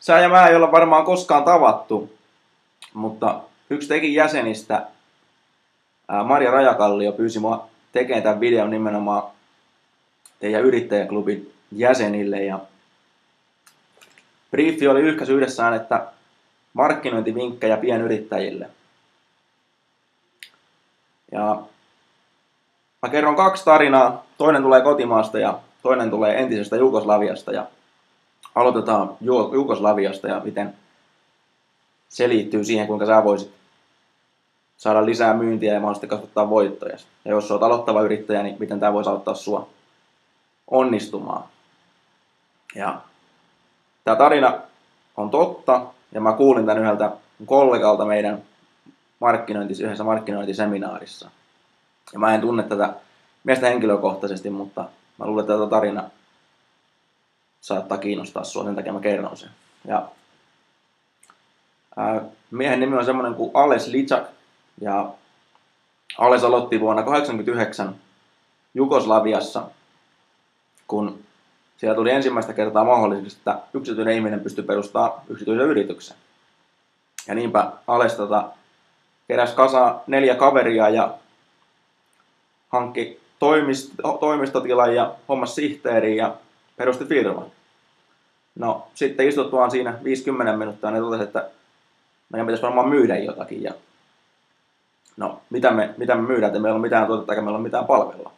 Sä ja mä ei olla varmaan koskaan tavattu, mutta yksi tekin jäsenistä, Maria Rajakallio, pyysi mua tekemään tämän videon nimenomaan teidän yrittäjäklubin jäsenille. Ja briefi oli yhdessään, että markkinointivinkkejä pienyrittäjille. Ja mä kerron kaksi tarinaa. Toinen tulee kotimaasta ja toinen tulee entisestä Jugoslaviasta. Ja aloitetaan Jugoslaviasta ja miten se liittyy siihen, kuinka sä voisit saada lisää myyntiä ja mahdollisesti kasvattaa voittoja. Ja jos olet aloittava yrittäjä, niin miten tämä voisi auttaa sua onnistumaan. Ja tämä tarina on totta, ja mä kuulin tämän yhdeltä kollegalta meidän markkinointi, yhdessä markkinointiseminaarissa. Ja mä en tunne tätä miestä henkilökohtaisesti, mutta mä luulen, että tätä tarina saattaa kiinnostaa sua, sen takia mä kerron sen. Ja, ää, miehen nimi on semmoinen kuin Ales Litsak, ja Ales aloitti vuonna 1989 Jugoslaviassa, kun siellä tuli ensimmäistä kertaa mahdollisuus, että yksityinen ihminen pystyy perustamaan yksityisen yrityksen. Ja niinpä Ales tota, keräsi kasaan neljä kaveria ja hankki toimist, toimistotilan ja hommas sihteeriin ja perusti firman. No sitten istuttuaan siinä 50 minuuttia, ne totesi, että meidän pitäisi varmaan myydä jotakin. Ja no, mitä me, mitä me myydään, että meillä on mitään tuotetta eikä meillä ole mitään palvelua.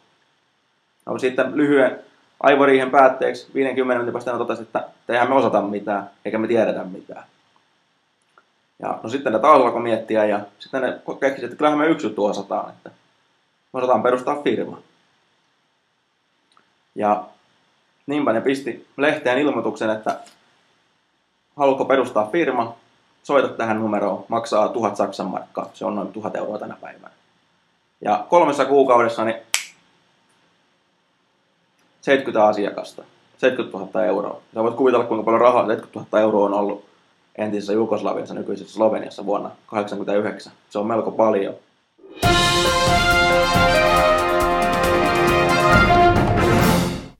No sitten lyhyen aivoriihen päätteeksi 50 minuutin päästä totesi, että eihän me osata mitään, eikä me tiedetä mitään. Ja no sitten ne taas alkoi miettiä ja sitten ne keksivät, että kyllähän me yksi juttu osataan, että me osataan perustaa firma. Ja Niinpä ne pisti lehteen ilmoituksen, että haluatko perustaa firma, soita tähän numeroon, maksaa tuhat Saksan markkaa, se on noin tuhat euroa tänä päivänä. Ja kolmessa kuukaudessa niin 70 asiakasta, 70 000 euroa. Sä voit kuvitella, kuinka paljon rahaa 70 000 euroa on ollut entisessä Jugoslaviassa, nykyisessä Sloveniassa vuonna 1989. Se on melko paljon.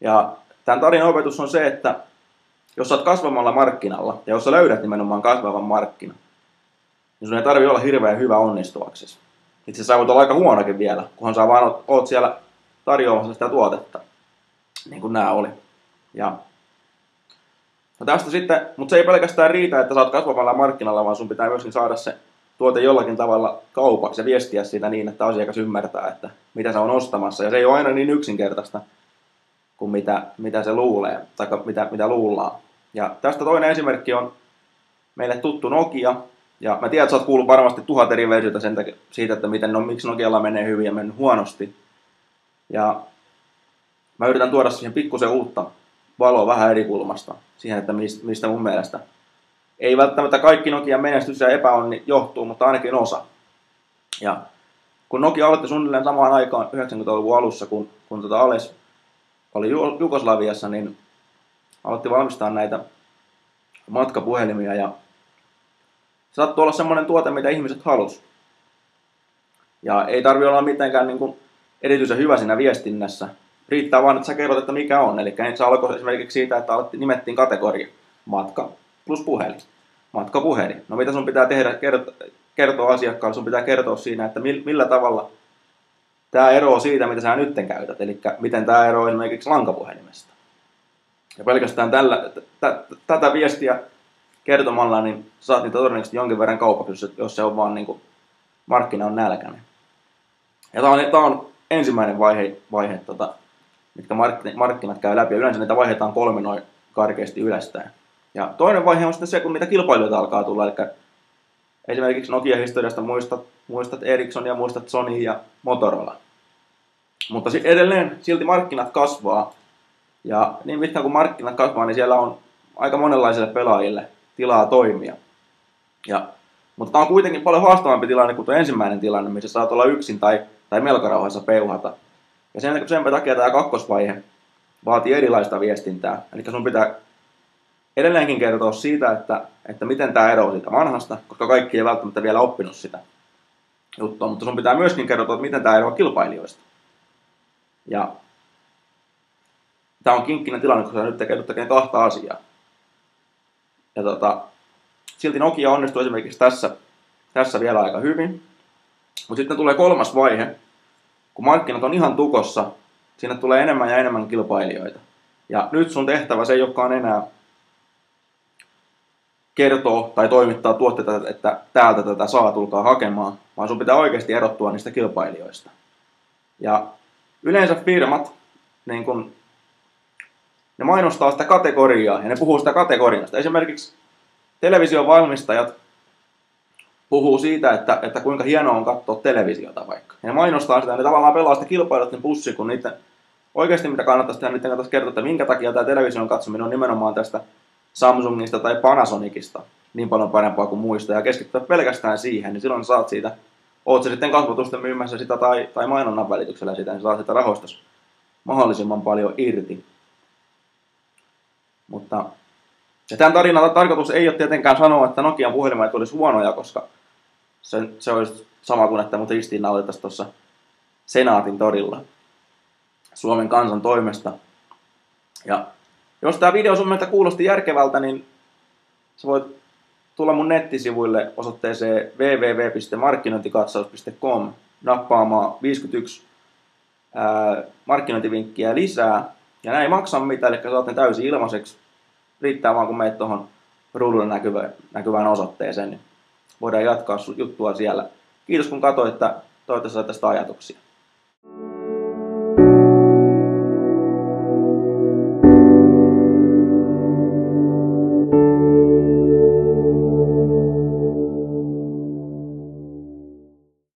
Ja tämän tarinan opetus on se, että jos olet kasvamalla markkinalla ja jos sä löydät nimenomaan kasvavan markkinan, niin sun ei tarvitse olla hirveän hyvä onnistuaksesi. Itse asiassa voit olla aika huonokin vielä, kunhan sä vaan oot siellä tarjoamassa sitä tuotetta, niin kuin nämä oli. Ja no tästä sitten, mutta se ei pelkästään riitä, että sä oot kasvavalla markkinalla, vaan sun pitää myöskin saada se tuote jollakin tavalla kaupaksi ja viestiä siitä niin, että asiakas ymmärtää, että mitä se on ostamassa. Ja se ei ole aina niin yksinkertaista kuin mitä, mitä se luulee, tai mitä, mitä luullaan. Ja tästä toinen esimerkki on meille tuttu Nokia, ja mä tiedän, että sä oot kuullut varmasti tuhat eri versiota sen takia, siitä, että miten, no, miksi Nokialla menee hyvin ja mennyt huonosti. Ja mä yritän tuoda siihen pikkusen uutta valoa vähän eri kulmasta, siihen, että mistä mun mielestä ei välttämättä kaikki Nokian menestys ja epäonni johtuu, mutta ainakin osa. Ja kun Nokia aloitti suunnilleen samaan aikaan 90-luvun alussa, kun, kun tota Ales oli Jugoslaviassa, niin aloitti valmistaa näitä matkapuhelimia ja saattoi olla semmoinen tuote, mitä ihmiset halus. Ja ei tarvi olla mitenkään niin kuin erityisen hyvä siinä viestinnässä. Riittää vaan, että sä kerrot, että mikä on. Eli se alkoi esimerkiksi siitä, että nimettiin kategoria matka plus puhelin. Matka puhelin. No mitä sun pitää tehdä, kertoa asiakkaalle, sun pitää kertoa siinä, että millä tavalla tämä eroaa siitä, mitä sä nyt käytät, eli miten tämä eroaa esimerkiksi lankapuhelimesta. Ja pelkästään tällä, tätä viestiä kertomalla, niin saat niitä todennäköisesti jonkin verran kaupaksi, jos se on vaan niin kuin, markkina on nälkäinen. Ja tämä on, tämä on ensimmäinen vaihe, vaihe tota, mitkä markkinat käy läpi. Ja yleensä niitä vaiheita on kolme noin karkeasti ylöspäin. Ja toinen vaihe on sitten se, kun niitä kilpailijoita alkaa tulla. Eli esimerkiksi Nokia-historiasta muistat, muistat Ericsson ja muistat Sony ja Motorola. Mutta edelleen silti markkinat kasvaa. Ja niin pitkään kuin markkinat kasvaa, niin siellä on aika monenlaisille pelaajille tilaa toimia. Ja, mutta tämä on kuitenkin paljon haastavampi tilanne kuin tuo ensimmäinen tilanne, missä saat olla yksin tai, tai melko rauhassa peuhata. Ja sen, sen takia tämä kakkosvaihe vaatii erilaista viestintää. Eli sun pitää edelleenkin kertoa siitä, että, että miten tämä eroaa siitä vanhasta, koska kaikki ei välttämättä vielä oppinut sitä juttua, mutta sun pitää myöskin kertoa, että miten tämä eroaa kilpailijoista. Ja tämä on kinkkinen tilanne, koska nyt tekee, tekee kahta asiaa. Ja tota, silti Nokia onnistui esimerkiksi tässä, tässä vielä aika hyvin. Mutta sitten tulee kolmas vaihe, kun markkinat on ihan tukossa, sinne tulee enemmän ja enemmän kilpailijoita. Ja nyt sun tehtävä se ei olekaan enää kertoo tai toimittaa tuotteita, että täältä tätä saa, tulkaa hakemaan, vaan sun pitää oikeasti erottua niistä kilpailijoista. Ja yleensä firmat, niin kun, ne mainostaa sitä kategoriaa ja ne puhuu sitä kategoriasta. Esimerkiksi television valmistajat puhuu siitä, että, että kuinka hienoa on katsoa televisiota vaikka. Ja ne mainostaa sitä, ne tavallaan pelaa sitä kilpailuiden pussi, kun niiden oikeasti mitä kannattaisi tehdä, niiden kannattaisi kertoa, että minkä takia tämä television katsominen on nimenomaan tästä Samsungista tai Panasonicista niin paljon parempaa kuin muista ja keskittyä pelkästään siihen, niin silloin saat siitä, oot se sitten kasvatusten myymässä sitä tai, tai mainonnan välityksellä sitä, niin saat sitä rahoista mahdollisimman paljon irti. Mutta ja tämän tarinan tarkoitus ei ole tietenkään sanoa, että Nokian puhelimet olisi huonoja, koska se, se olisi sama kuin, että mut ristiinnautettaisiin tuossa Senaatin torilla Suomen kansan toimesta. Ja jos tämä video sun mielestä kuulosti järkevältä, niin sä voit tulla mun nettisivuille osoitteeseen www.markkinointikatsaus.com nappaamaan 51 ää, markkinointivinkkiä lisää. Ja näin ei maksa mitään, eli saat ne täysin ilmaiseksi. Riittää vaan kun meet tuohon näkyvään, näkyvään osoitteeseen, niin voidaan jatkaa juttua siellä. Kiitos kun katsoit, että toivottavasti tästä ajatuksia.